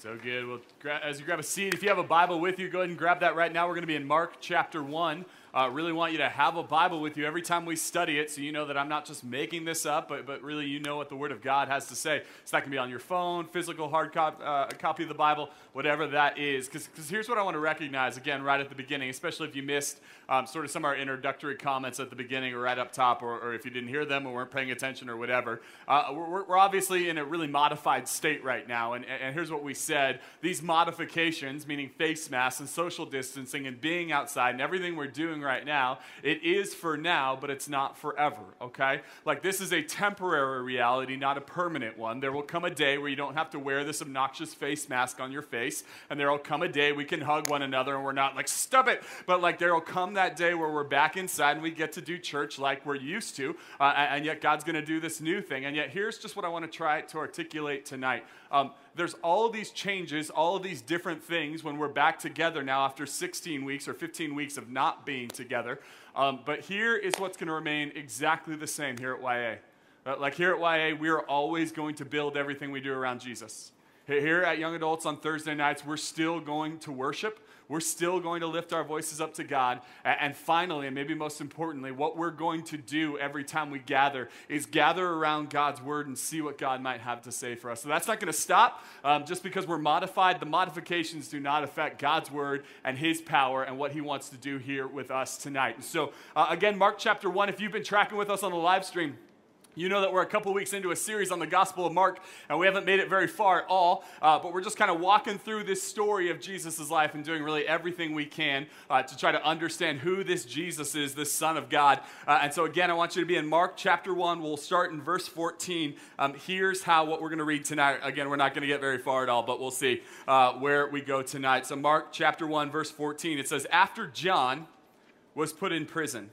So good. Well, as you grab a seat, if you have a Bible with you, go ahead and grab that right now. We're going to be in Mark chapter 1. Uh, really want you to have a Bible with you every time we study it so you know that I'm not just making this up, but, but really you know what the Word of God has to say. So that can be on your phone, physical hard cop, uh, copy of the Bible, whatever that is. Because here's what I want to recognize, again, right at the beginning, especially if you missed um, sort of some of our introductory comments at the beginning or right up top, or, or if you didn't hear them or weren't paying attention or whatever. Uh, we're, we're obviously in a really modified state right now. And, and here's what we said these modifications, meaning face masks and social distancing and being outside and everything we're doing right now, it is for now, but it's not forever, okay? Like this is a temporary reality, not a permanent one. There will come a day where you don't have to wear this obnoxious face mask on your face, and there will come a day we can hug one another and we're not like, stop it, but like there will come that day where we're back inside and we get to do church like we're used to, uh, and yet God's gonna do this new thing. And yet here's just what I wanna try to articulate tonight. Um, there's all these changes, all of these different things when we're back together now after 16 weeks or 15 weeks of not being together. Um, but here is what's going to remain exactly the same here at YA. Uh, like here at YA, we are always going to build everything we do around Jesus. Here at Young Adults on Thursday nights, we're still going to worship. We're still going to lift our voices up to God. And finally, and maybe most importantly, what we're going to do every time we gather is gather around God's word and see what God might have to say for us. So that's not going to stop um, just because we're modified. The modifications do not affect God's word and his power and what he wants to do here with us tonight. And so, uh, again, Mark chapter 1, if you've been tracking with us on the live stream, you know that we're a couple weeks into a series on the Gospel of Mark, and we haven't made it very far at all, uh, but we're just kind of walking through this story of Jesus' life and doing really everything we can uh, to try to understand who this Jesus is, this Son of God. Uh, and so, again, I want you to be in Mark chapter 1. We'll start in verse 14. Um, here's how what we're going to read tonight. Again, we're not going to get very far at all, but we'll see uh, where we go tonight. So, Mark chapter 1, verse 14, it says, After John was put in prison,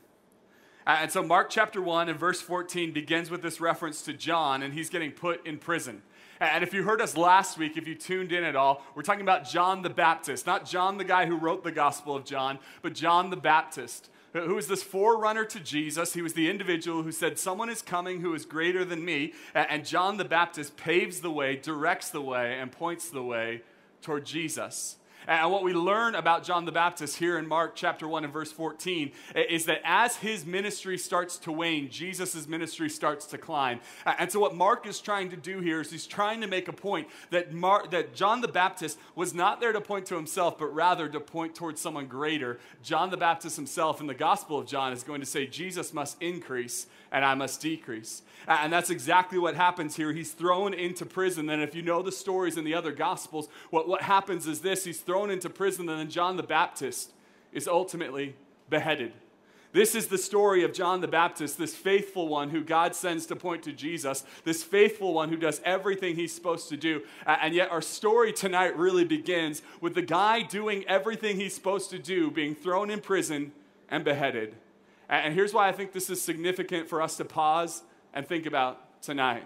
uh, and so Mark chapter 1 and verse 14 begins with this reference to John, and he's getting put in prison. And if you heard us last week, if you tuned in at all, we're talking about John the Baptist, not John the guy who wrote the Gospel of John, but John the Baptist, who was this forerunner to Jesus. He was the individual who said, Someone is coming who is greater than me. And John the Baptist paves the way, directs the way, and points the way toward Jesus. And what we learn about John the Baptist here in Mark chapter 1 and verse 14 is that as his ministry starts to wane, Jesus' ministry starts to climb. And so, what Mark is trying to do here is he's trying to make a point that, Mark, that John the Baptist was not there to point to himself, but rather to point towards someone greater. John the Baptist himself in the Gospel of John is going to say, Jesus must increase and I must decrease. And that's exactly what happens here. He's thrown into prison. And if you know the stories in the other Gospels, what, what happens is this he's thrown into prison, and then John the Baptist is ultimately beheaded. This is the story of John the Baptist, this faithful one who God sends to point to Jesus, this faithful one who does everything he's supposed to do. And yet, our story tonight really begins with the guy doing everything he's supposed to do, being thrown in prison and beheaded. And here's why I think this is significant for us to pause and think about tonight.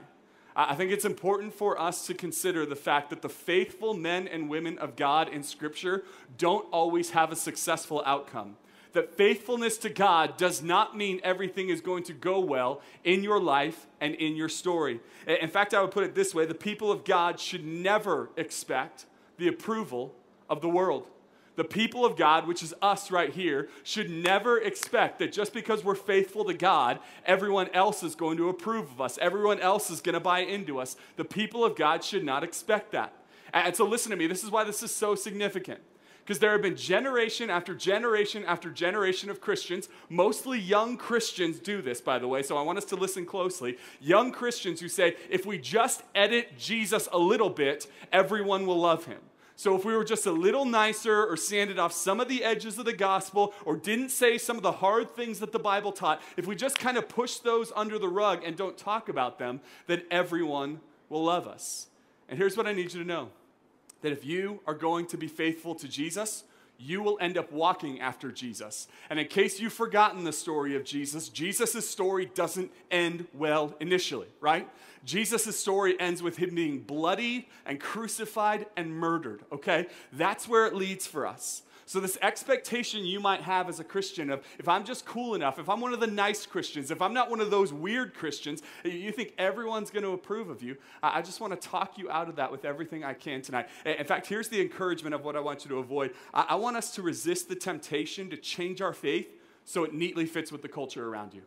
I think it's important for us to consider the fact that the faithful men and women of God in Scripture don't always have a successful outcome. That faithfulness to God does not mean everything is going to go well in your life and in your story. In fact, I would put it this way the people of God should never expect the approval of the world the people of God, which is us right here, should never expect that just because we're faithful to God, everyone else is going to approve of us. Everyone else is going to buy into us. The people of God should not expect that. And so, listen to me, this is why this is so significant. Because there have been generation after generation after generation of Christians, mostly young Christians do this, by the way, so I want us to listen closely. Young Christians who say, if we just edit Jesus a little bit, everyone will love him. So if we were just a little nicer or sanded off some of the edges of the gospel or didn't say some of the hard things that the Bible taught, if we just kind of push those under the rug and don't talk about them, then everyone will love us. And here's what I need you to know that if you are going to be faithful to Jesus, you will end up walking after Jesus. And in case you've forgotten the story of Jesus, Jesus' story doesn't end well initially, right? Jesus' story ends with him being bloody and crucified and murdered, okay? That's where it leads for us. So, this expectation you might have as a Christian of if I'm just cool enough, if I'm one of the nice Christians, if I'm not one of those weird Christians, you think everyone's going to approve of you. I just want to talk you out of that with everything I can tonight. In fact, here's the encouragement of what I want you to avoid I want us to resist the temptation to change our faith so it neatly fits with the culture around you.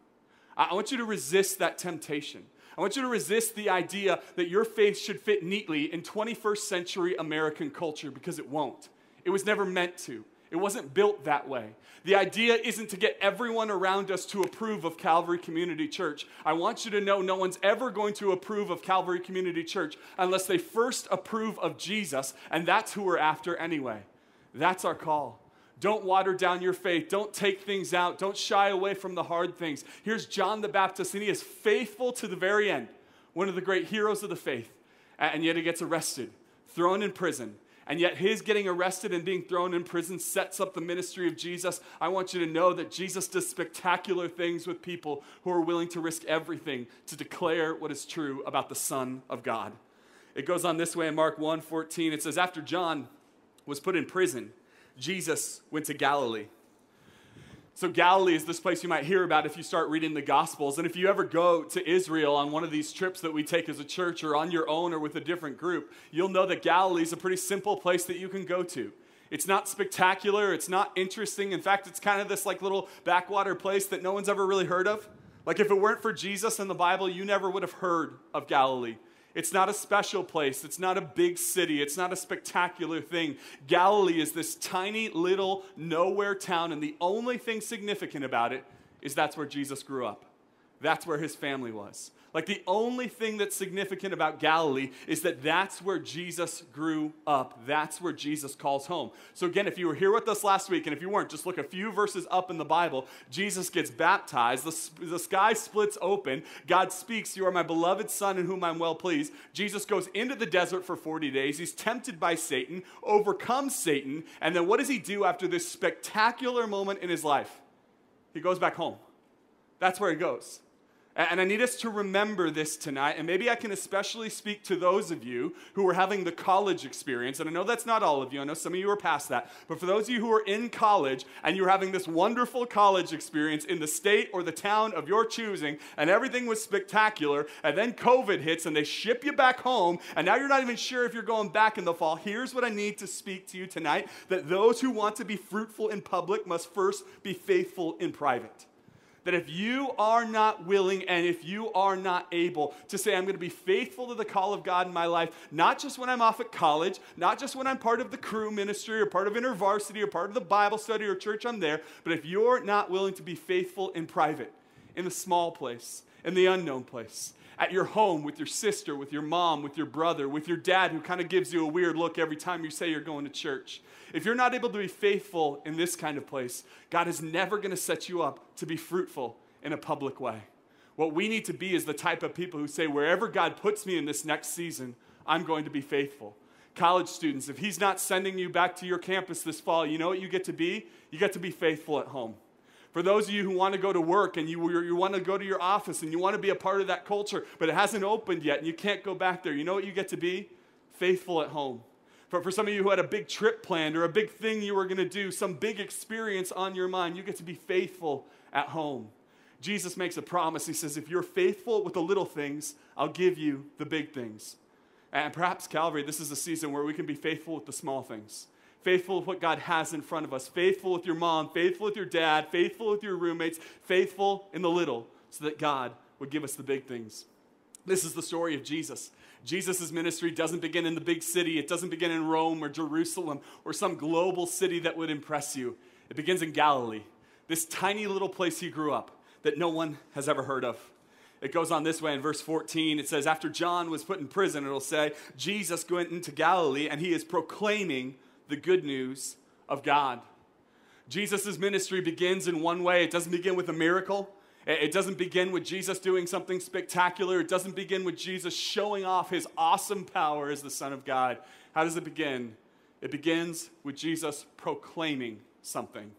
I want you to resist that temptation. I want you to resist the idea that your faith should fit neatly in 21st century American culture because it won't. It was never meant to. It wasn't built that way. The idea isn't to get everyone around us to approve of Calvary Community Church. I want you to know no one's ever going to approve of Calvary Community Church unless they first approve of Jesus, and that's who we're after anyway. That's our call. Don't water down your faith. Don't take things out. Don't shy away from the hard things. Here's John the Baptist, and he is faithful to the very end, one of the great heroes of the faith. And yet he gets arrested, thrown in prison. And yet, his getting arrested and being thrown in prison sets up the ministry of Jesus. I want you to know that Jesus does spectacular things with people who are willing to risk everything to declare what is true about the Son of God. It goes on this way in Mark 1 14. It says, After John was put in prison, Jesus went to Galilee. So, Galilee is this place you might hear about if you start reading the Gospels. And if you ever go to Israel on one of these trips that we take as a church or on your own or with a different group, you'll know that Galilee is a pretty simple place that you can go to. It's not spectacular, it's not interesting. In fact, it's kind of this like little backwater place that no one's ever really heard of. Like if it weren't for Jesus and the Bible, you never would have heard of Galilee. It's not a special place. It's not a big city. It's not a spectacular thing. Galilee is this tiny little nowhere town, and the only thing significant about it is that's where Jesus grew up. That's where his family was. Like the only thing that's significant about Galilee is that that's where Jesus grew up. That's where Jesus calls home. So, again, if you were here with us last week, and if you weren't, just look a few verses up in the Bible. Jesus gets baptized, the, the sky splits open. God speaks, You are my beloved Son in whom I'm well pleased. Jesus goes into the desert for 40 days. He's tempted by Satan, overcomes Satan, and then what does he do after this spectacular moment in his life? He goes back home. That's where he goes. And I need us to remember this tonight. And maybe I can especially speak to those of you who are having the college experience. And I know that's not all of you, I know some of you are past that. But for those of you who are in college and you're having this wonderful college experience in the state or the town of your choosing, and everything was spectacular, and then COVID hits and they ship you back home, and now you're not even sure if you're going back in the fall, here's what I need to speak to you tonight that those who want to be fruitful in public must first be faithful in private that if you are not willing and if you are not able to say, I'm going to be faithful to the call of God in my life, not just when I'm off at college, not just when I'm part of the Cru ministry or part of InterVarsity or part of the Bible study or church I'm there, but if you're not willing to be faithful in private, in the small place, in the unknown place, at your home with your sister, with your mom, with your brother, with your dad who kind of gives you a weird look every time you say you're going to church. If you're not able to be faithful in this kind of place, God is never going to set you up to be fruitful in a public way. What we need to be is the type of people who say, wherever God puts me in this next season, I'm going to be faithful. College students, if He's not sending you back to your campus this fall, you know what you get to be? You get to be faithful at home. For those of you who want to go to work and you, you want to go to your office and you want to be a part of that culture, but it hasn't opened yet and you can't go back there, you know what you get to be? Faithful at home. For, for some of you who had a big trip planned or a big thing you were going to do, some big experience on your mind, you get to be faithful at home. Jesus makes a promise. He says, If you're faithful with the little things, I'll give you the big things. And perhaps, Calvary, this is a season where we can be faithful with the small things faithful with what God has in front of us, faithful with your mom, faithful with your dad, faithful with your roommates, faithful in the little, so that God would give us the big things. This is the story of Jesus. Jesus' ministry doesn't begin in the big city, it doesn't begin in Rome or Jerusalem or some global city that would impress you. It begins in Galilee, this tiny little place he grew up that no one has ever heard of. It goes on this way in verse 14. It says, After John was put in prison, it'll say, Jesus went into Galilee and he is proclaiming the good news of God. Jesus' ministry begins in one way. It doesn't begin with a miracle. It doesn't begin with Jesus doing something spectacular. It doesn't begin with Jesus showing off his awesome power as the Son of God. How does it begin? It begins with Jesus proclaiming something.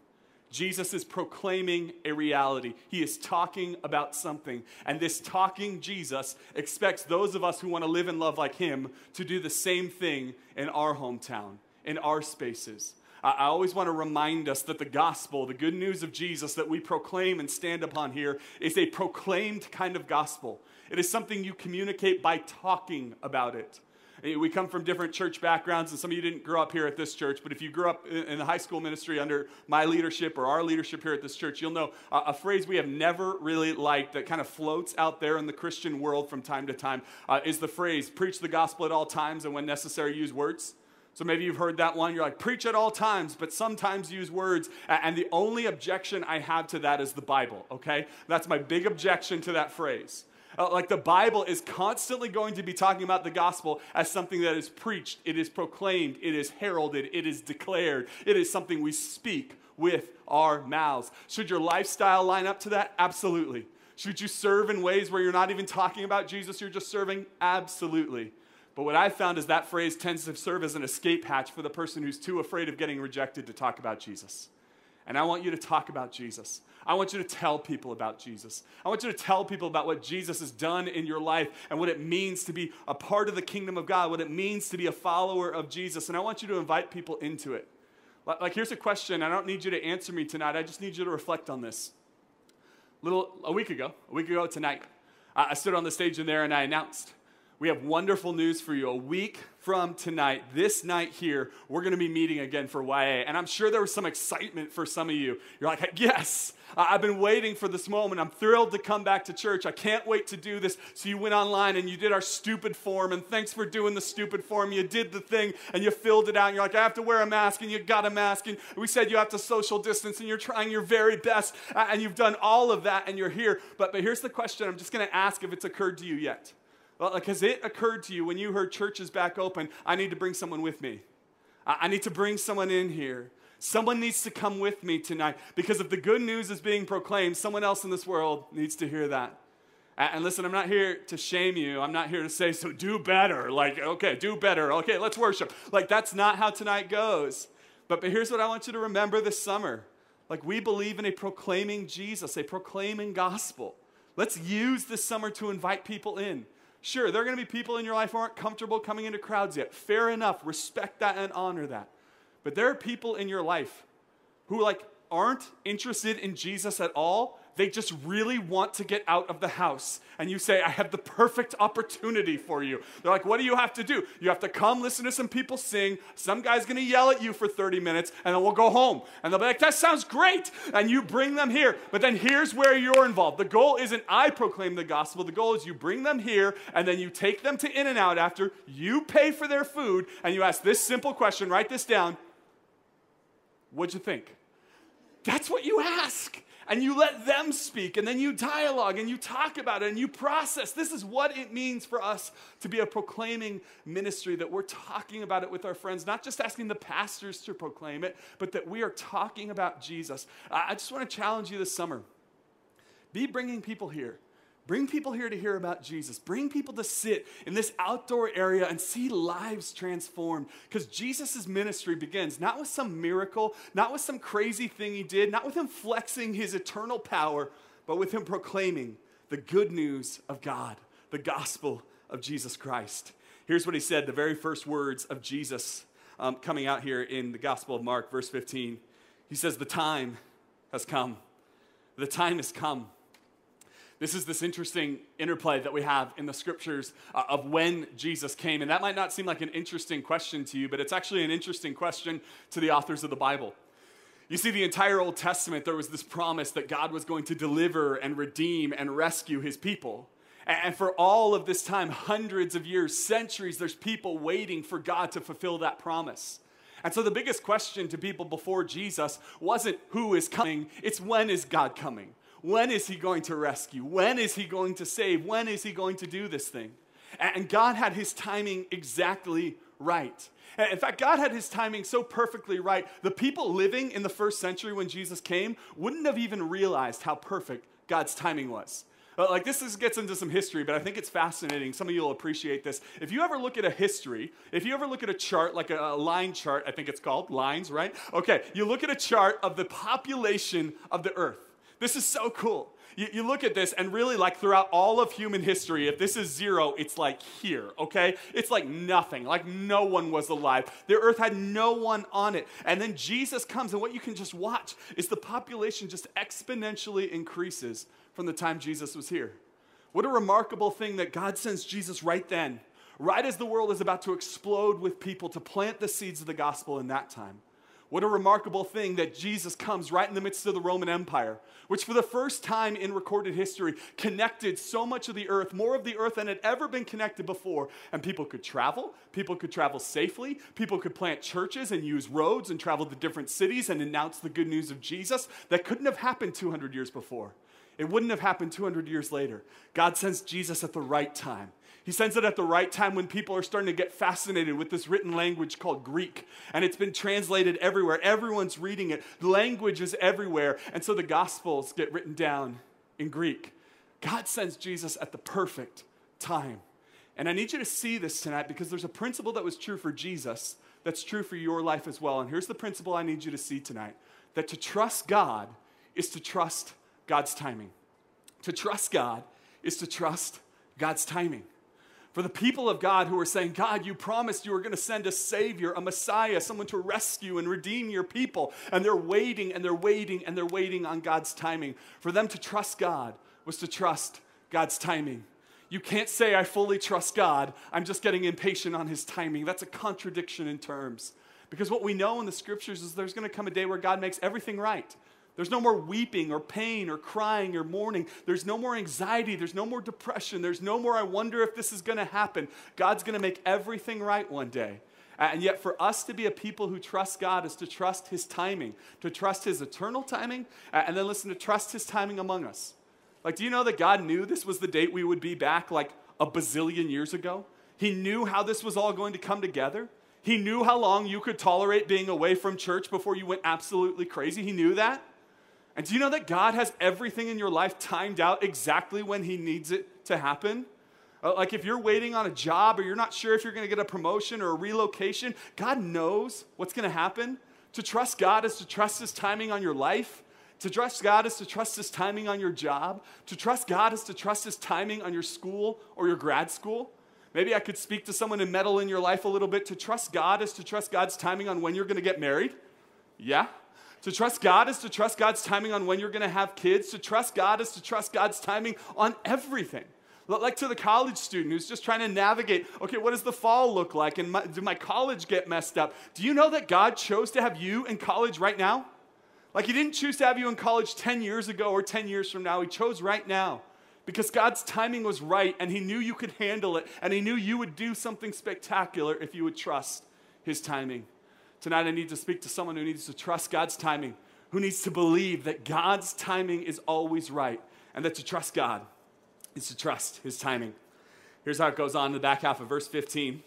Jesus is proclaiming a reality. He is talking about something. And this talking Jesus expects those of us who want to live and love like him to do the same thing in our hometown in our spaces. I, always want to remind us that the gospel, the good news of Jesus that we proclaim and stand upon here, is a proclaimed kind of gospel. It is something you communicate by talking about it. We come from different church backgrounds, and some of you didn't grow up here at this church, but if you grew up in the high school ministry under my leadership or our leadership here at this church, you'll know a phrase we have never really liked that kind of floats out there in the Christian world from time to time uh, is the phrase preach the gospel at all times and when necessary, use words. So maybe you've heard that one. You're like, preach at all times, but sometimes use words. And the only objection I have to that is the Bible, okay? That's my big objection to that phrase. Uh, like the Bible is constantly going to be talking about the gospel as something that is preached, it is proclaimed, it is heralded, it is declared, it is something we speak with our mouths. Should your lifestyle line up to that? Absolutely. Should you serve in ways where you're not even talking about Jesus, you're just serving? Absolutely. But what I found is that phrase tends to serve as an escape hatch for the person who's too afraid of getting rejected to talk about Jesus. And I want you to talk about Jesus. I want you to tell people about Jesus. I want you to tell people about what Jesus has done in your life and what it means to be a part of the kingdom of God, what it means to be a follower of Jesus. And I want you to invite people into it. Like, here's a question. I don't need you to answer me tonight. I just need you to reflect on this. Little, a week ago, a week ago tonight, I stood on the stage in there and I announced we have wonderful news for you. A week from tonight, this night here, we're going to be meeting again for YA. And I'm sure there was some excitement for some of you. You're like, yes, I've been waiting for this moment. I'm thrilled to come back to church. I can't wait to do this. So you went online and you did our stupid form. And thanks for doing the stupid form. You did the thing and you filled it out. And you're like, I have to wear a mask. And you got a mask. And we said you have to social distance. And you're trying your very best. And you've done all of that and you're here. But, but here's the question I'm just going to ask if it's occurred to you yet. Like, uh, has it occurred to you when you heard churches back open, I need to bring someone with me? I need to bring someone in here. Someone needs to come with me tonight because if the good news is being proclaimed, someone else in this world needs to hear that. And listen, I'm not here to shame you. I'm not here to say, so do better. Like, okay, do better. Okay, let's worship. Like, that's not how tonight goes. But, but here's what I want you to remember this summer. Like, we believe in a proclaiming Jesus, a proclaiming gospel. Let's use this summer to invite people in. Sure, there are going to be people in your life who aren't comfortable coming into crowds yet. Fair enough. Respect that and honor that. But there are people in your life who like aren't interested in Jesus at all they just really want to get out of the house. And you say, I have the perfect opportunity for you. They're like, What do you have to do? You have to come listen to some people sing. Some guy's gonna yell at you for 30 minutes, and then we'll go home. And they'll be like, That sounds great. And you bring them here. But then here's where you're involved. The goal isn't I proclaim the gospel, the goal is you bring them here, and then you take them to In N Out after, you pay for their food, and you ask this simple question write this down. What'd you think? That's what you ask and you let them speak, and then you dialogue and you talk about it and you process. This is what it means for us to be a proclaiming ministry that we're talking about it with our friends, not just asking the pastors to proclaim it, but that we are talking about Jesus. I just want to challenge you this summer be bringing people here Bring people here to hear about Jesus. Bring people to sit in this outdoor area and see lives transformed. Because Jesus' ministry begins not with some miracle, not with some crazy thing he did, not with him flexing his eternal power, but with him proclaiming the good news of God, the gospel of Jesus Christ. Here's what he said the very first words of Jesus um, coming out here in the Gospel of Mark, verse 15. He says, The time has come. The time has come this is this interesting interplay that we have in the scriptures uh, of when Jesus came. And that might not seem like an interesting question to you, but it's actually an interesting question to the authors of the Bible. You see, the entire Old Testament, there was this promise that God was going to deliver and redeem and rescue his people. And for all of this time, hundreds of years, centuries, there's people waiting for God to fulfill that promise. And so the biggest question to people before Jesus wasn't who is coming, it's when is God coming? When is he going to rescue? When is he going to save? When is he going to do this thing? And God had his timing exactly right. In fact, God had his timing so perfectly right, the people living in the first century when Jesus came wouldn't have even realized how perfect God's timing was. Uh, like, this is, gets into some history, but I think it's fascinating. Some of you will appreciate this. If you ever look at a history, if you ever look at a chart, like a, a line chart, I think it's called, lines, right? Okay, you look at a chart of the population of the earth. This is so cool. You, you, look at this, and really, like throughout all of human history, if this is zero, it's like here, okay? It's like nothing, like no one was alive. The earth had no one on it. And then Jesus comes, and what you can just watch is the population just exponentially increases from the time Jesus was here. What a remarkable thing that God sends Jesus right then, right as the world is about to explode with people to plant the seeds of the gospel in that time. What a remarkable thing that Jesus comes right in the midst of the Roman Empire, which for the first time in recorded history connected so much of the earth, more of the earth than had ever been connected before. And people could travel, people could travel safely, people could plant churches and use roads and travel to different cities and announce the good news of Jesus that couldn't have happened 200 years before. It wouldn't have happened 200 years later. God sends Jesus at the right time. He sends it at the right time when people are starting to get fascinated with this written language called Greek. And it's been translated everywhere. Everyone's reading it. Language is everywhere. And so the Gospels get written down in Greek. God sends Jesus at the perfect time. And I need you to see this tonight because there's a principle that was true for Jesus that's true for your life as well. And here's the principle I need you to see tonight that to trust God is to trust God's timing. To trust God is to trust God's timing. For the people of God who are saying, God, you promised you were going to send a Savior, a Messiah, someone to rescue and redeem your people. And they're waiting and they're waiting and they're waiting on God's timing. For them to trust God was to trust God's timing. You can't say, I fully trust God. I'm just getting impatient on His timing. That's a contradiction in terms. Because what we know in the scriptures is there's going to come a day where God makes everything right. There's no more weeping or pain or crying or mourning. There's no more anxiety. There's no more depression. There's no more, I wonder if this is going to happen. God's going to make everything right one day. And yet, for us to be a people who trust God is to trust His timing, to trust His eternal timing, and then listen to trust His timing among us. Like, do you know that God knew this was the date we would be back like a bazillion years ago? He knew how this was all going to come together. He knew how long you could tolerate being away from church before you went absolutely crazy. He knew that. And do you know that God has everything in your life timed out exactly when He needs it to happen? Uh, like if you're waiting on a job or you're not sure if you're going to get a promotion or a relocation, God knows what's going to happen. To trust God is to trust His timing on your life. To trust God is to trust His timing on your job. To trust God is to trust His timing on your school or your grad school. Maybe I could speak to someone and meddle in your life a little bit. To trust God is to trust God's timing on when you're going to get married. Yeah, to trust God is to trust God's timing on when you're going to have kids. To trust God is to trust God's timing on everything. Like to the college student who's just trying to navigate okay, what does the fall look like? And my, did my college get messed up? Do you know that God chose to have you in college right now? Like He didn't choose to have you in college 10 years ago or 10 years from now. He chose right now because God's timing was right and He knew you could handle it and He knew you would do something spectacular if you would trust His timing. Tonight, I need to speak to someone who needs to trust God's timing, who needs to believe that God's timing is always right, and that to trust God is to trust His timing. Here's how it goes on in the back half of verse 15.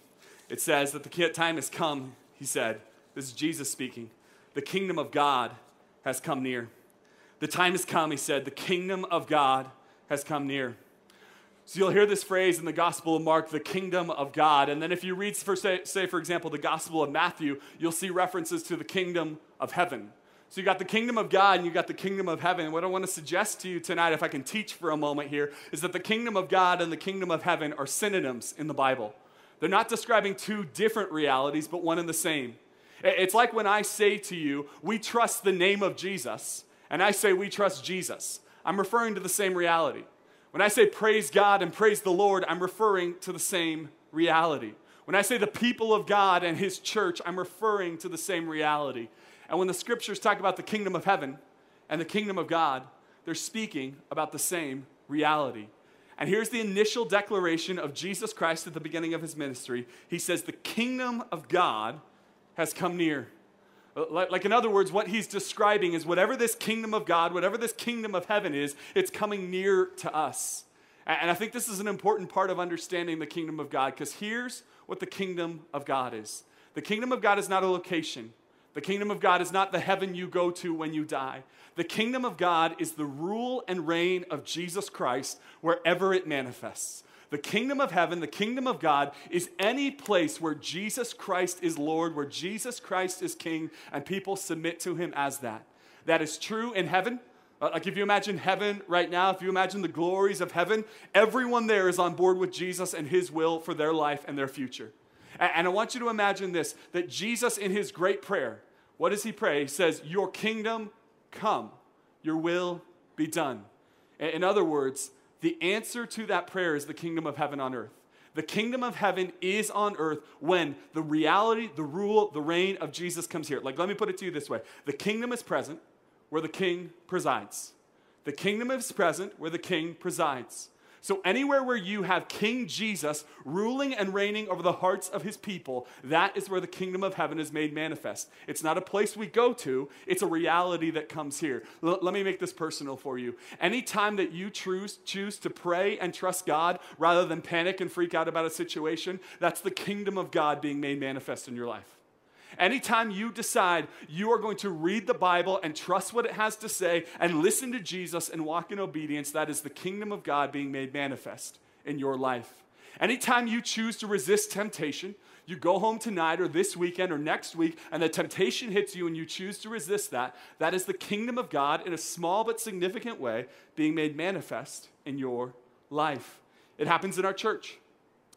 It says that the time has come, he said. This is Jesus speaking. The kingdom of God has come near. The time has come, he said. The kingdom of God has come near. So you'll hear this phrase in the Gospel of Mark, the kingdom of God. And then if you read, for say, say, for example, the Gospel of Matthew, you'll see references to the kingdom of heaven. So you got the kingdom of God and you got the kingdom of heaven. What I want to suggest to you tonight, if I can teach for a moment here, is that the kingdom of God and the kingdom of heaven are synonyms in the Bible. They're not describing two different realities, but one and the same. It's like when I say to you, we trust the name of Jesus, and I say we trust Jesus. I'm referring to the same reality. When I say praise God and praise the Lord, I'm referring to the same reality. When I say the people of God and His church, I'm referring to the same reality. And when the scriptures talk about the kingdom of heaven and the kingdom of God, they're speaking about the same reality. And here's the initial declaration of Jesus Christ at the beginning of his ministry. He says, The kingdom of God has come near. Uh, like, in other words, what he's describing is whatever this kingdom of God, whatever this kingdom of heaven is, it's coming near to us. And I think this is an important part of understanding the kingdom of God because here's what the kingdom of God is the kingdom of God is not a location. The kingdom of God is not the heaven you go to when you die. The kingdom of God is the rule and reign of Jesus Christ wherever it manifests. The kingdom of heaven, the kingdom of God, is any place where Jesus Christ is Lord, where Jesus Christ is King, and people submit to him as that. That is true in heaven, Uh, like if you imagine heaven right now, if you imagine the glories of heaven, everyone there is on board with Jesus and his will for their life and their future. And, and I want you to imagine this that Jesus, in his great prayer, what does he pray? He says, Your kingdom come, your will be done. In other words, the answer to that prayer is the kingdom of heaven on earth. The kingdom of heaven is on earth when the reality, the rule, the reign of Jesus comes here. Like, let me put it to you this way the kingdom is present where the king presides. The kingdom is present where the king presides. So, anywhere where you have King Jesus ruling and reigning over the hearts of his people, that is where the kingdom of heaven is made manifest. It's not a place we go to, it's a reality that comes here. L- let me make this personal for you. Anytime that you choose, choose to pray and trust God rather than panic and freak out about a situation, that's the kingdom of God being made manifest in your life. Anytime you decide you are going to read the Bible and trust what it has to say and listen to Jesus and walk in obedience, that is the kingdom of God being made manifest in your life. Anytime you choose to resist temptation, you go home tonight or this weekend or next week and the temptation hits you and you choose to resist that, that is the kingdom of God in a small but significant way being made manifest in your life. It happens in our church.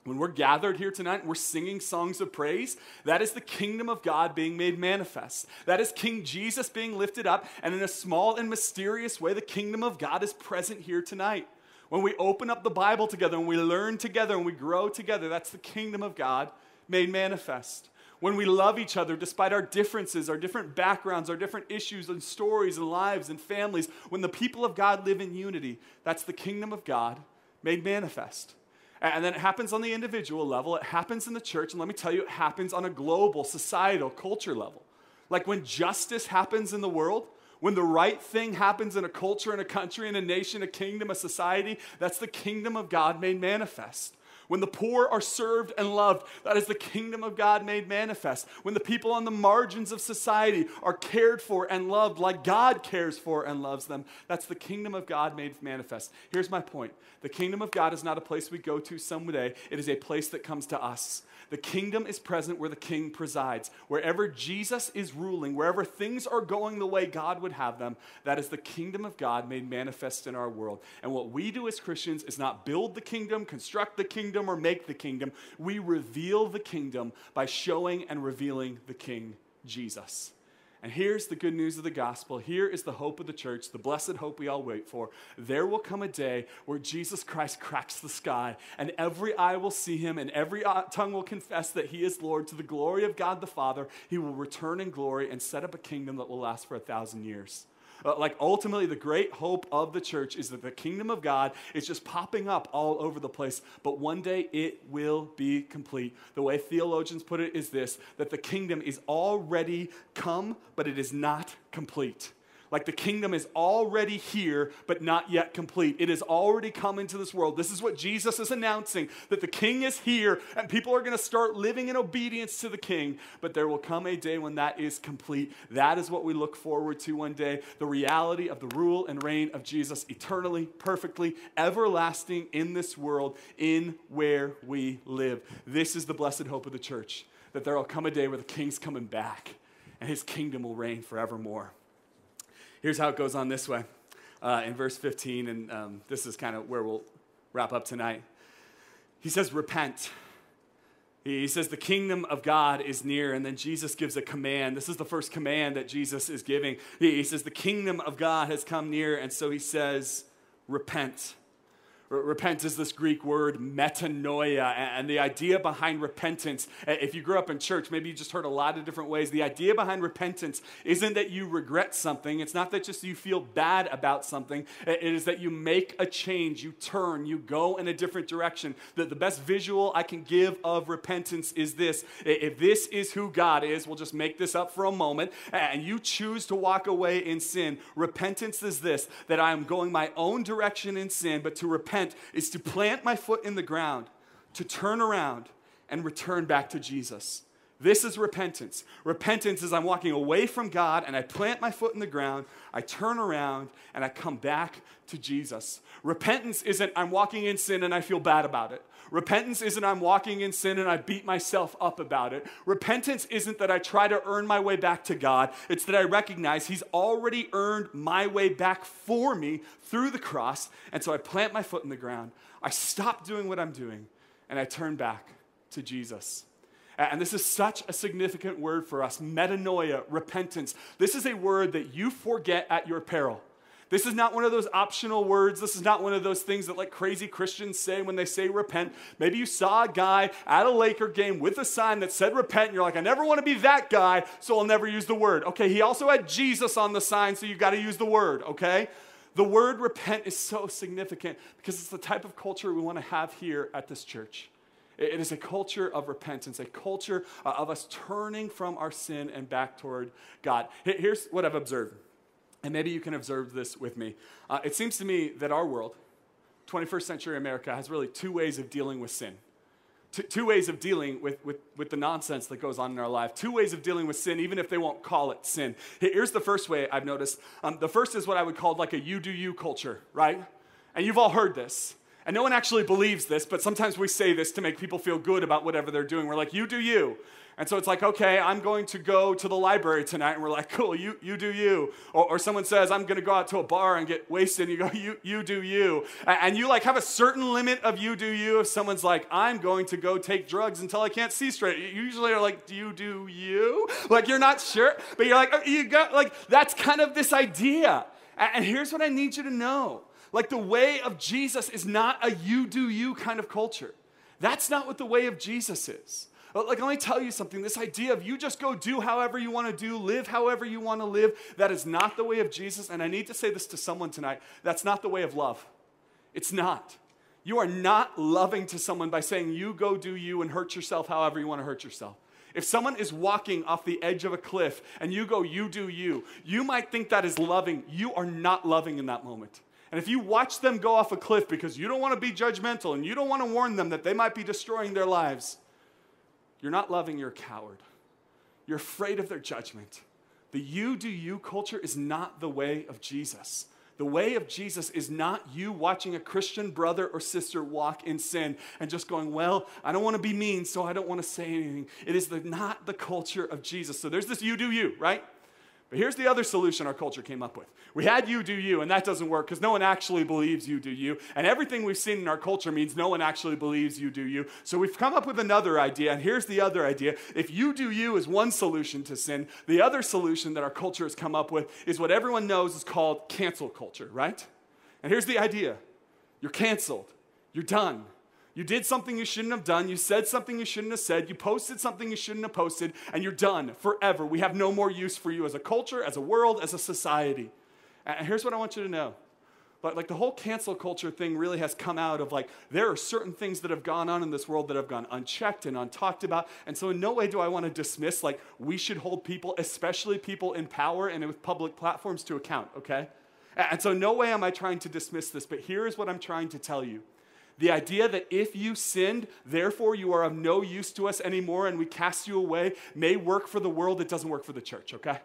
When we're gathered here tonight and we're singing songs of praise, that is the kingdom of God being made manifest. That is King Jesus being lifted up, and in a small and mysterious way, the kingdom of God is present here tonight. When we open up the Bible together and we learn together and we grow together, that's the kingdom of God made manifest. When we love each other despite our differences, our different backgrounds, our different issues and stories and lives and families, when the people of God live in unity, that's the kingdom of God made manifest. And then it happens on the individual level, it happens in the church, and let me tell you, it happens on a global, societal, culture level. Like when justice happens in the world, when the right thing happens in a culture, in a country, in a nation, a kingdom, a society, that's the kingdom of God made manifest. When the poor are served and loved, that is the kingdom of God made manifest. When the people on the margins of society are cared for and loved like God cares for and loves them, that's the kingdom of God made manifest. Here's my point the kingdom of God is not a place we go to someday, it is a place that comes to us. The kingdom is present where the king presides. Wherever Jesus is ruling, wherever things are going the way God would have them, that is the kingdom of God made manifest in our world. And what we do as Christians is not build the kingdom, construct the kingdom, or make the kingdom. We reveal the kingdom by showing and revealing the king, Jesus. And here's the good news of the gospel. Here is the hope of the church, the blessed hope we all wait for. There will come a day where Jesus Christ cracks the sky, and every eye will see him, and every tongue will confess that he is Lord to the glory of God the Father. He will return in glory and set up a kingdom that will last for a thousand years. Uh, like ultimately, the great hope of the church is that the kingdom of God is just popping up all over the place, but one day it will be complete. The way theologians put it is this that the kingdom is already come, but it is not complete. Like the kingdom is already here, but not yet complete. It has already come into this world. This is what Jesus is announcing that the king is here, and people are going to start living in obedience to the king. But there will come a day when that is complete. That is what we look forward to one day the reality of the rule and reign of Jesus eternally, perfectly, everlasting in this world, in where we live. This is the blessed hope of the church that there will come a day where the king's coming back and his kingdom will reign forevermore. Here's how it goes on this way uh, in verse 15, and um, this is kind of where we'll wrap up tonight. He says, Repent. He says, The kingdom of God is near. And then Jesus gives a command. This is the first command that Jesus is giving. He says, The kingdom of God has come near. And so he says, Repent. Repent is this Greek word metanoia, and the idea behind repentance, if you grew up in church, maybe you just heard a lot of different ways. The idea behind repentance isn't that you regret something, it's not that just you feel bad about something, it is that you make a change, you turn, you go in a different direction. The, the best visual I can give of repentance is this if this is who God is, we'll just make this up for a moment, and you choose to walk away in sin. Repentance is this that I am going my own direction in sin, but to repent repent is to plant my foot in the ground, to turn around and return back to Jesus. This is repentance. Repentance is I'm walking away from God and I plant my foot in the ground, I turn around, and I come back to Jesus. Repentance isn't I'm walking in sin and I feel bad about it. Repentance isn't I'm walking in sin and I beat myself up about it. Repentance isn't that I try to earn my way back to God. It's that I recognize He's already earned my way back for me through the cross. And so I plant my foot in the ground. I stop doing what I'm doing and I turn back to Jesus. And this is such a significant word for us metanoia, repentance. This is a word that you forget at your peril. This is not one of those optional words. This is not one of those things that like crazy Christians say when they say repent. Maybe you saw a guy at a Laker game with a sign that said repent, and you're like, I never want to be that guy, so I'll never use the word. Okay, he also had Jesus on the sign, so you got to use the word, okay? The word repent is so significant because it's the type of culture we want to have here at this church. It is a culture of repentance, a culture uh, of us turning from our sin and back toward God. Here's what I've observed, and maybe you can observe this with me. Uh, it seems to me that our world, 21st century America, has really two ways of dealing with sin. Two, two, ways of dealing with, with, with the nonsense that goes on in our life. Two ways of dealing with sin, even if they won't call it sin. Here's the first way I've noticed. Um, the first is what I would call like a you do you culture, right? And you've all heard this. And no one actually believes this, but sometimes we say this to make people feel good about whatever they're doing. We're like, you do you. And so it's like, okay, I'm going to go to the library tonight. And we're like, cool, you, you do you. Or, or someone says, I'm going to go out to a bar and get wasted. And you go, you, you do you. And you like have a certain limit of you do you. If someone's like, I'm going to go take drugs until I can't see straight. You usually are like, do you do you? Like you're not sure, but you're like, oh, you got like, that's kind of this idea. And here's what I need you to know like the way of Jesus is not a you do you kind of culture. That's not what the way of Jesus is. Like, let me tell you something this idea of you just go do however you want to do, live however you want to live, that is not the way of Jesus. And I need to say this to someone tonight that's not the way of love. It's not. You are not loving to someone by saying you go do you and hurt yourself however you want to hurt yourself. If someone is walking off the edge of a cliff and you go, you do you, you might think that is loving. You are not loving in that moment. And if you watch them go off a cliff because you don't want to be judgmental and you don't want to warn them that they might be destroying their lives, you're not loving, you're a coward. You're afraid of their judgment. The you do you culture is not the way of Jesus. The way of Jesus is not you watching a Christian brother or sister walk in sin and just going, Well, I don't want to be mean, so I don't want to say anything. It is the, not the culture of Jesus. So there's this you do you, right? But here's the other solution our culture came up with. We had you do you, and that doesn't work because no one actually believes you do you. And everything we've seen in our culture means no one actually believes you do you. So we've come up with another idea, and here's the other idea. If you do you is one solution to sin, the other solution that our culture has come up with is what everyone knows is called cancel culture, right? And here's the idea you're canceled, you're done. You did something you shouldn't have done. You said something you shouldn't have said. You posted something you shouldn't have posted, and you're done forever. We have no more use for you as a culture, as a world, as a society. And here's what I want you to know. But like the whole cancel culture thing really has come out of like there are certain things that have gone on in this world that have gone unchecked and untalked about. And so in no way do I want to dismiss like we should hold people, especially people in power and with public platforms to account, okay? And so no way am I trying to dismiss this, but here is what I'm trying to tell you. The idea that if you sinned, therefore you are of no use to us anymore and we cast you away may work for the world, it doesn't work for the church, okay?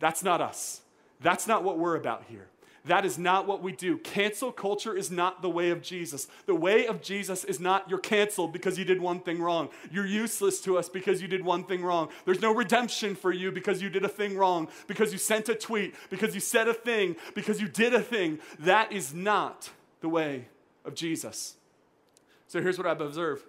That's not us. That's not what we're about here. That is not what we do. Cancel culture is not the way of Jesus. The way of Jesus is not you're canceled because you did one thing wrong. You're useless to us because you did one thing wrong. There's no redemption for you because you did a thing wrong, because you sent a tweet, because you said a thing, because you did a thing. That is not the way of Jesus. So here's what I've observed.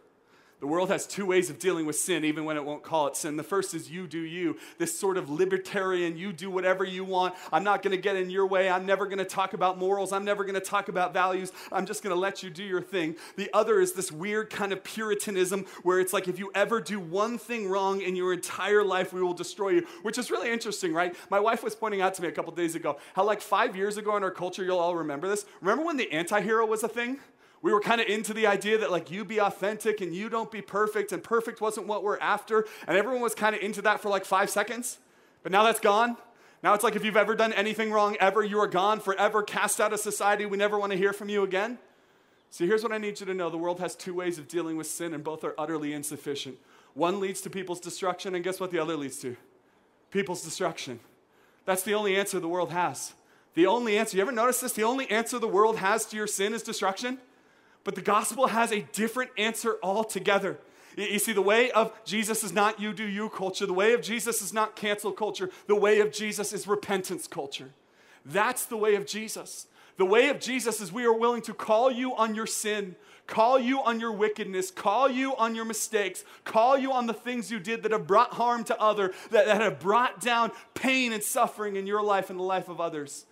The world has two ways of dealing with sin, even when it won't call it sin. The first is you do you, this sort of libertarian, you do whatever you want. I'm not going to get in your way. I'm never going to talk about morals. I'm never going to talk about values. I'm just going to let you do your thing. The other is this weird kind of puritanism where it's like if you ever do one thing wrong in your entire life, we will destroy you, which is really interesting, right? My wife was pointing out to me a couple days ago how, like, five years ago in our culture, you'll all remember this. Remember when the anti hero was a thing? We were kind of into the idea that like you be authentic and you don't be perfect, and perfect wasn't what we're after. And everyone was kind of into that for like five seconds. But now that's gone. Now it's like if you've ever done anything wrong ever, you are gone forever, cast out of society. We never want to hear from you again. See, here's what I need you to know the world has two ways of dealing with sin, and both are utterly insufficient. One leads to people's destruction, and guess what the other leads to? People's destruction. That's the only answer the world has. The only answer, you ever notice this? The only answer the world has to your sin is destruction. But the gospel has a different answer altogether. You see, the way of Jesus is not you do you culture. The way of Jesus is not cancel culture. The way of Jesus is repentance culture. That's the way of Jesus. The way of Jesus is we are willing to call you on your sin, call you on your wickedness, call you on your mistakes, call you on the things you did that have brought harm to other, that, that have brought down pain and suffering in your life and the life of others.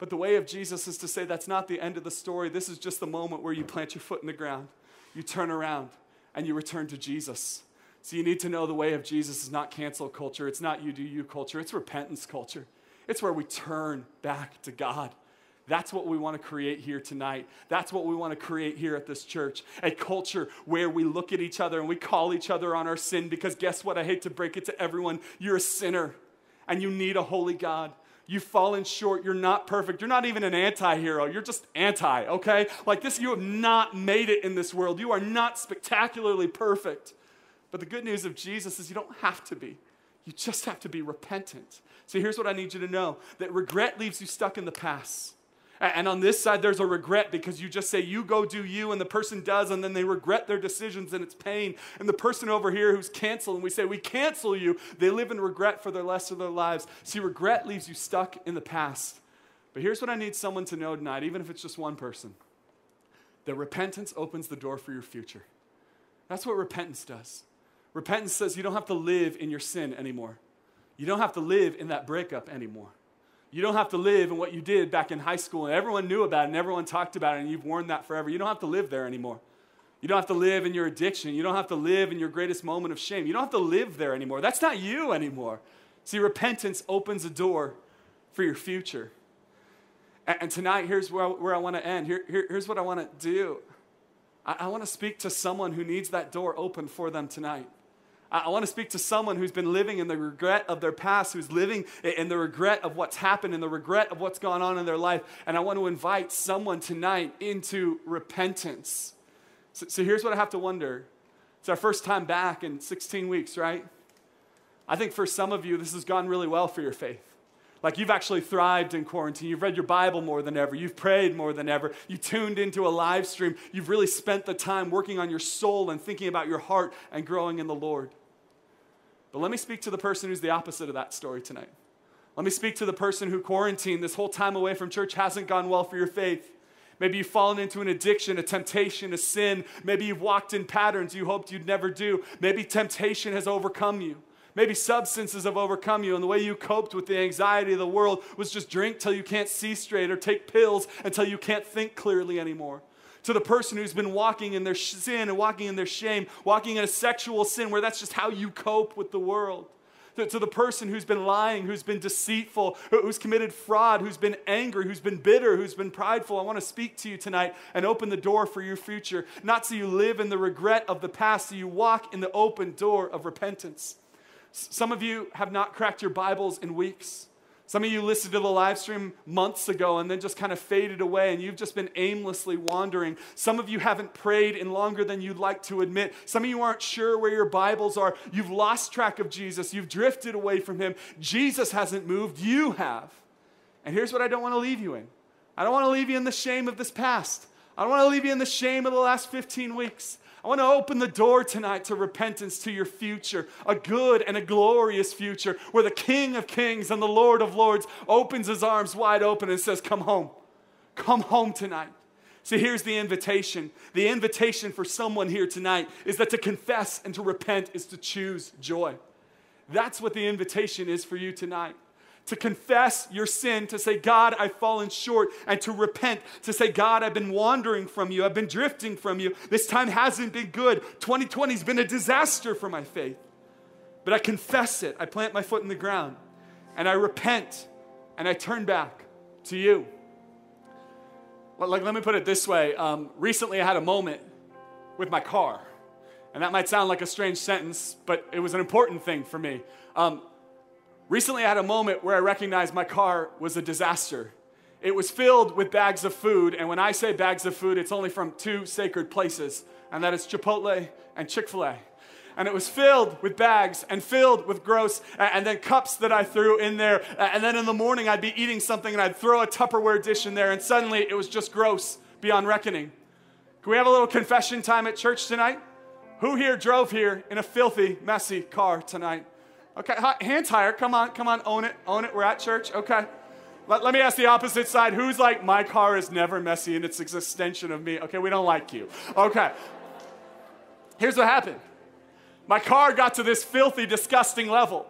But the way of Jesus is to say that's not the end of the story. This is just the moment where you plant your foot in the ground, you turn around, and you return to Jesus. So you need to know the way of Jesus is not cancel culture, it's not you do you culture, it's repentance culture. It's where we turn back to God. That's what we want to create here tonight. That's what we want to create here at this church. A culture where we look at each other and we call each other on our sin because guess what? I hate to break it to everyone. You're a sinner and you need a holy God. You've fallen short. You're not perfect. You're not even an anti hero. You're just anti, okay? Like this, you have not made it in this world. You are not spectacularly perfect. But the good news of Jesus is you don't have to be. You just have to be repentant. So here's what I need you to know that regret leaves you stuck in the past. And on this side, there's a regret because you just say, you go do you, and the person does, and then they regret their decisions and it's pain. And the person over here who's canceled, and we say, we cancel you, they live in regret for the rest of their lives. See, regret leaves you stuck in the past. But here's what I need someone to know tonight, even if it's just one person that repentance opens the door for your future. That's what repentance does. Repentance says you don't have to live in your sin anymore, you don't have to live in that breakup anymore. You don't have to live in what you did back in high school and everyone knew about it and everyone talked about it and you've worn that forever. You don't have to live there anymore. You don't have to live in your addiction. You don't have to live in your greatest moment of shame. You don't have to live there anymore. That's not you anymore. See, repentance opens a door for your future. And, and tonight, here's where I, where I want to end. Here, here, here's what I want to do I, I want to speak to someone who needs that door open for them tonight. I want to speak to someone who's been living in the regret of their past, who's living in the regret of what's happened, in the regret of what's gone on in their life. And I want to invite someone tonight into repentance. So, so here's what I have to wonder it's our first time back in 16 weeks, right? I think for some of you, this has gone really well for your faith. Like you've actually thrived in quarantine. You've read your Bible more than ever. You've prayed more than ever. You tuned into a live stream. You've really spent the time working on your soul and thinking about your heart and growing in the Lord. But let me speak to the person who's the opposite of that story tonight. Let me speak to the person who quarantined this whole time away from church hasn't gone well for your faith. Maybe you've fallen into an addiction, a temptation, a sin. Maybe you've walked in patterns you hoped you'd never do. Maybe temptation has overcome you. Maybe substances have overcome you, and the way you coped with the anxiety of the world was just drink till you can't see straight or take pills until you can't think clearly anymore to the person who's been walking in their sin and walking in their shame, walking in a sexual sin where that's just how you cope with the world. To, the person who's been lying, who's been deceitful, who's committed fraud, who's been angry, who's been bitter, who's been prideful, I want to speak to you tonight and open the door for your future. Not so you live in the regret of the past, so you walk in the open door of repentance. Some of you have not cracked your Bibles in weeks. Some of you listened to the live stream months ago and then just kind of faded away and you've just been aimlessly wandering. Some of you haven't prayed in longer than you'd like to admit. Some of you aren't sure where your Bibles are. You've lost track of Jesus. You've drifted away from him. Jesus hasn't moved. You have. And here's what I don't want to leave you in I don't want to leave you in the shame of this past. I don't want to leave you in the shame of the last 15 weeks. I want to open the door tonight to repentance to your future, a good and a glorious future where the King of Kings and the Lord of Lords opens his arms wide open and says, Come home. Come home tonight. See, here's the invitation. The invitation for someone here tonight is that to confess and to repent is to choose joy. That's what the invitation is for you tonight to confess your sin, to say, God, I've fallen short, and to repent, to say, God, I've been wandering from you, I've been drifting from you. This time hasn't been good. 2020 has been a disaster for my faith. But I confess it, I plant my foot in the ground, and I repent, and I turn back to you. Like, let me put it this way. Um, recently, I had a moment with my car. And that might sound like a strange sentence, but it was an important thing for me. Um, Recently, I had a moment where I recognized my car was a disaster. It was filled with bags of food, and when I say bags of food, it's only from two sacred places, and that is Chipotle and Chick fil A. and it was filled with bags and filled with gross, and then cups that I threw in there. And then in the morning, I'd be eating something and I'd throw a Tupperware dish in there, and suddenly it was just gross beyond reckoning. Can we have a little confession time at church tonight? Who here drove here in a filthy, messy car tonight? Okay, hands higher. Come on, come on, own it, own it. We're at church. Okay. Let, let me ask the opposite side. Who's like, my car is never messy and it's an extension of me? Okay, we don't like you. Okay. Here's what happened my car got to this filthy, disgusting level.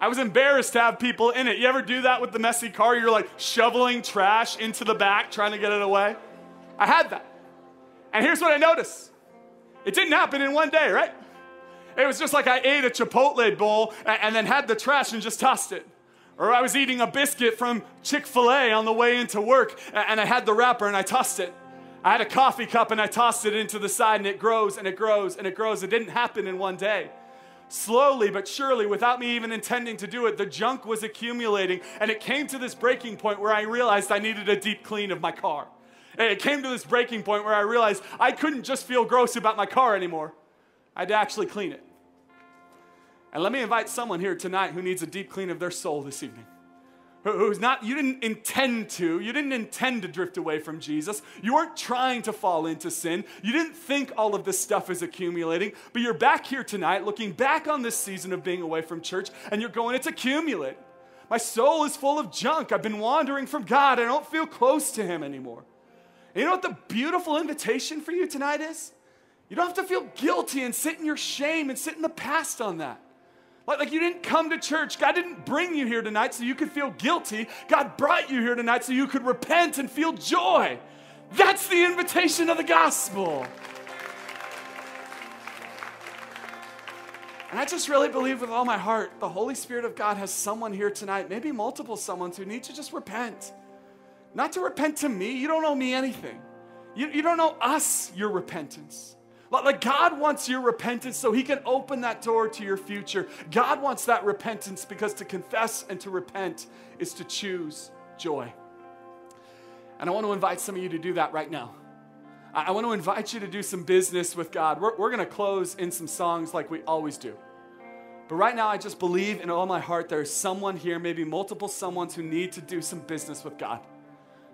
I was embarrassed to have people in it. You ever do that with the messy car? You're like shoveling trash into the back, trying to get it away. I had that. And here's what I noticed it didn't happen in one day, right? It was just like I ate a Chipotle bowl and then had the trash and just tossed it. Or I was eating a biscuit from Chick fil A on the way into work and I had the wrapper and I tossed it. I had a coffee cup and I tossed it into the side and it grows and it grows and it grows. It didn't happen in one day. Slowly but surely, without me even intending to do it, the junk was accumulating and it came to this breaking point where I realized I needed a deep clean of my car. It came to this breaking point where I realized I couldn't just feel gross about my car anymore. I had to actually clean it. And let me invite someone here tonight who needs a deep clean of their soul this evening. Who's not, you didn't intend to, you didn't intend to drift away from Jesus. You weren't trying to fall into sin. You didn't think all of this stuff is accumulating, but you're back here tonight looking back on this season of being away from church and you're going, it's accumulating. My soul is full of junk. I've been wandering from God. I don't feel close to Him anymore. And you know what the beautiful invitation for you tonight is? You don't have to feel guilty and sit in your shame and sit in the past on that. Like, like you didn't come to church. God didn't bring you here tonight so you could feel guilty. God brought you here tonight so you could repent and feel joy. That's the invitation of the gospel. And I just really believe with all my heart the Holy Spirit of God has someone here tonight, maybe multiple someones who need to just repent. Not to repent to me, you don't owe me anything. You, you don't owe us your repentance. Like God wants your repentance so He can open that door to your future. God wants that repentance because to confess and to repent is to choose joy. And I want to invite some of you to do that right now. I want to invite you to do some business with God. We're, we're going to close in some songs like we always do. But right now, I just believe in all my heart there's someone here, maybe multiple someones who need to do some business with God.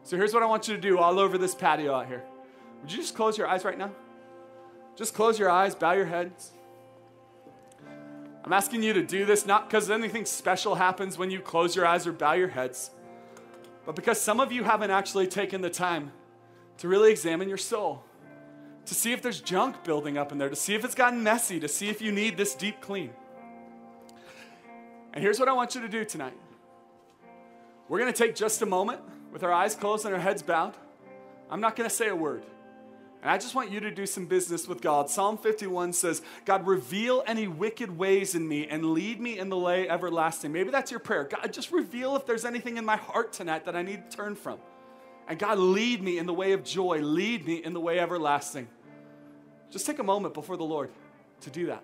So here's what I want you to do all over this patio out here. Would you just close your eyes right now? Just close your eyes, bow your heads. I'm asking you to do this not because anything special happens when you close your eyes or bow your heads, but because some of you haven't actually taken the time to really examine your soul, to see if there's junk building up in there, to see if it's gotten messy, to see if you need this deep clean. And here's what I want you to do tonight we're going to take just a moment with our eyes closed and our heads bowed. I'm not going to say a word. And I just want you to do some business with God. Psalm 51 says, God, reveal any wicked ways in me and lead me in the way everlasting. Maybe that's your prayer. God, just reveal if there's anything in my heart tonight that I need to turn from. And God, lead me in the way of joy, lead me in the way everlasting. Just take a moment before the Lord to do that.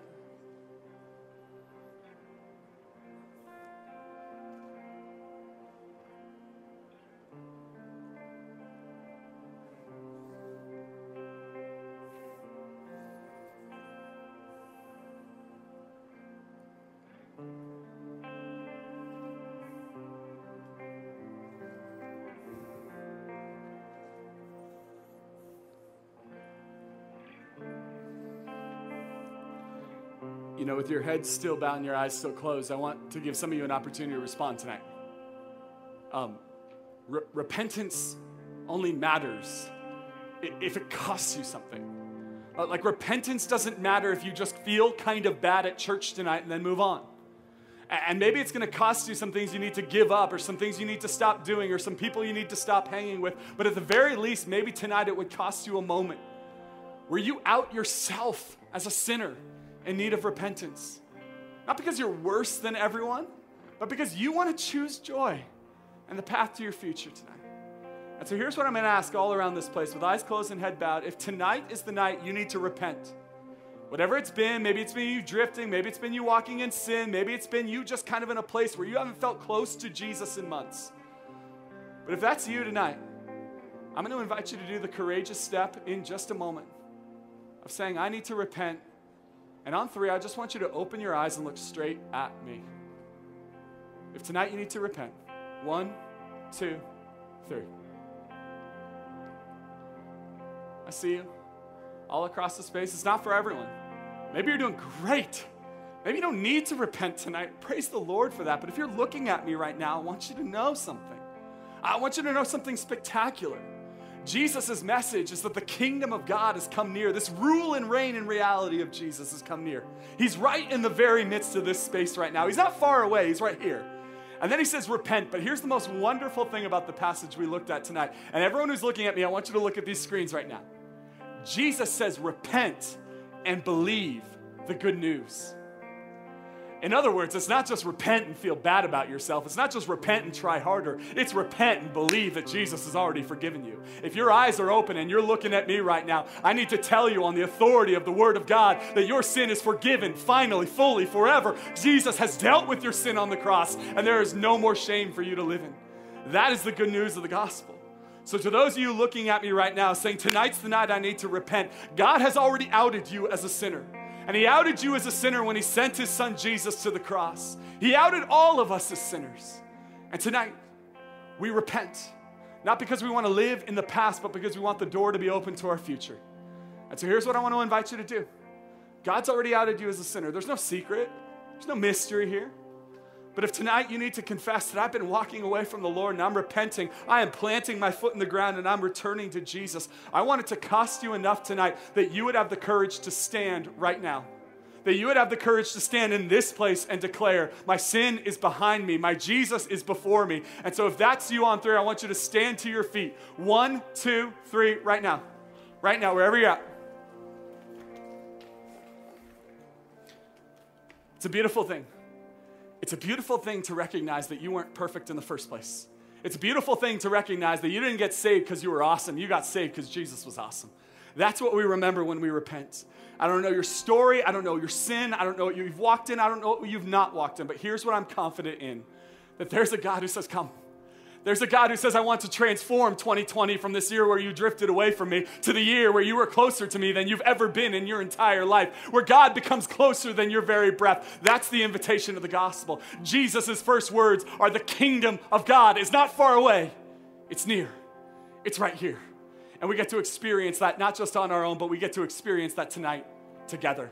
You know, with your head still bowed and your eyes still closed, I want to give some of you an opportunity to respond tonight. Um, re- repentance only matters if it costs you something. Uh, like, repentance doesn't matter if you just feel kind of bad at church tonight and then move on. And maybe it's going to cost you some things you need to give up, or some things you need to stop doing, or some people you need to stop hanging with. But at the very least, maybe tonight it would cost you a moment where you out yourself as a sinner in need of repentance. Not because you're worse than everyone, but because you want to choose joy and the path to your future tonight. And so here's what I'm going to ask all around this place with eyes closed and head bowed. If tonight is the night you need to repent, whatever it's been, maybe it's been you drifting, maybe it's been you walking in sin, maybe it's been you just kind of in a place where you haven't felt close to Jesus in months. But if that's you tonight, I'm going to invite you to do the courageous step in just a moment of saying, I need to repent And on three, I just want you to open your eyes and look straight at me. If tonight you need to repent, one, two, three. I see you all across the space. It's not for everyone. Maybe you're doing great. Maybe you don't need to repent tonight. Praise the Lord for that. But if you're looking at me right now, I want you to know something. I want you to know something spectacular. Jesus' message is that the kingdom of God has come near. This rule and reign in reality of Jesus has come near. He's right in the very midst of this space right now. He's not far away, he's right here. And then he says, repent. But here's the most wonderful thing about the passage we looked at tonight. And everyone who's looking at me, I want you to look at these screens right now. Jesus says, repent and believe the good news. In other words, it's not just repent and feel bad about yourself. It's not just repent and try harder. It's repent and believe that Jesus has already forgiven you. If your eyes are open and you're looking at me right now, I need to tell you on the authority of the Word of God that your sin is forgiven finally, fully, forever. Jesus has dealt with your sin on the cross, and there is no more shame for you to live in. That is the good news of the gospel. So, to those of you looking at me right now saying, Tonight's the night I need to repent, God has already outed you as a sinner. And he outed you as a sinner when he sent his son Jesus to the cross. He outed all of us as sinners. And tonight, we repent. Not because we want to live in the past, but because we want the door to be open to our future. And so here's what I want to invite you to do God's already outed you as a sinner. There's no secret, there's no mystery here. But if tonight you need to confess that I've been walking away from the Lord and I'm repenting, I am planting my foot in the ground and I'm returning to Jesus, I want it to cost you enough tonight that you would have the courage to stand right now. That you would have the courage to stand in this place and declare, My sin is behind me, my Jesus is before me. And so, if that's you on three, I want you to stand to your feet. One, two, three, right now. Right now, wherever you're at. It's a beautiful thing. It's a beautiful thing to recognize that you weren't perfect in the first place. It's a beautiful thing to recognize that you didn't get saved because you were awesome. You got saved because Jesus was awesome. That's what we remember when we repent. I don't know your story. I don't know your sin. I don't know what you've walked in. I don't know what you've not walked in. But here's what I'm confident in that there's a God who says, Come. There's a God who says, I want to transform 2020 from this year where you drifted away from me to the year where you were closer to me than you've ever been in your entire life, where God becomes closer than your very breath. That's the invitation of the gospel. Jesus' first words are, The kingdom of God is not far away, it's near, it's right here. And we get to experience that not just on our own, but we get to experience that tonight together.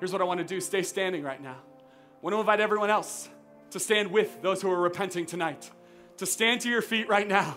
Here's what I want to do stay standing right now. I want to invite everyone else to stand with those who are repenting tonight to stand to your feet right now.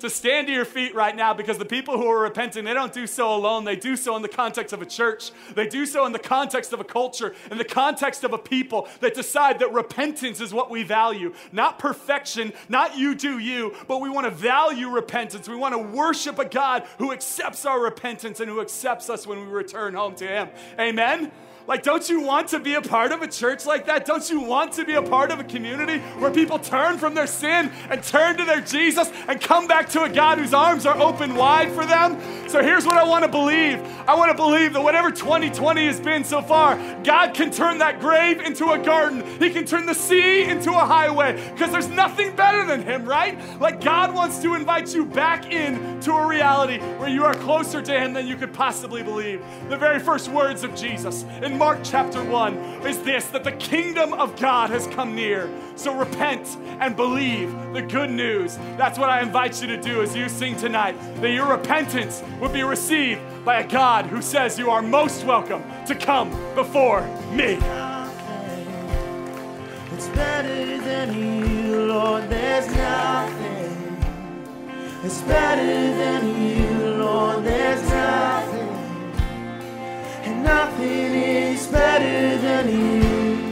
To stand to your feet right now because the people who are repenting, they don't do so alone. They do so in the context of a church. They do so in the context of a culture, in the context of a people that decide that repentance is what we value. Not perfection, not you do you, but we want to value repentance. We want to worship a God who accepts our repentance and who accepts us when we return home to Him. Amen? Like, don't you want to be a part of a church like that? Don't you want to be a part of a community where people turn from their sin and turn to their Jesus and come back to a God whose arms are open wide for them? So here's what I want to believe I want to believe that whatever 2020 has been so far, God can turn that grave into a garden. He can turn the sea into a highway because there's nothing better than Him, right? Like, God wants to invite you back in to a reality where you are closer to Him than you could possibly believe. The very first words of Jesus. In in Mark chapter 1 is this that the kingdom of God has come near. So repent and believe the good news. That's what I invite you to do as you sing tonight, that your repentance would be received by a God who says you are most welcome to come before me. It's better than you, Lord. There's nothing. It's better than you, Lord and nothing is better than you.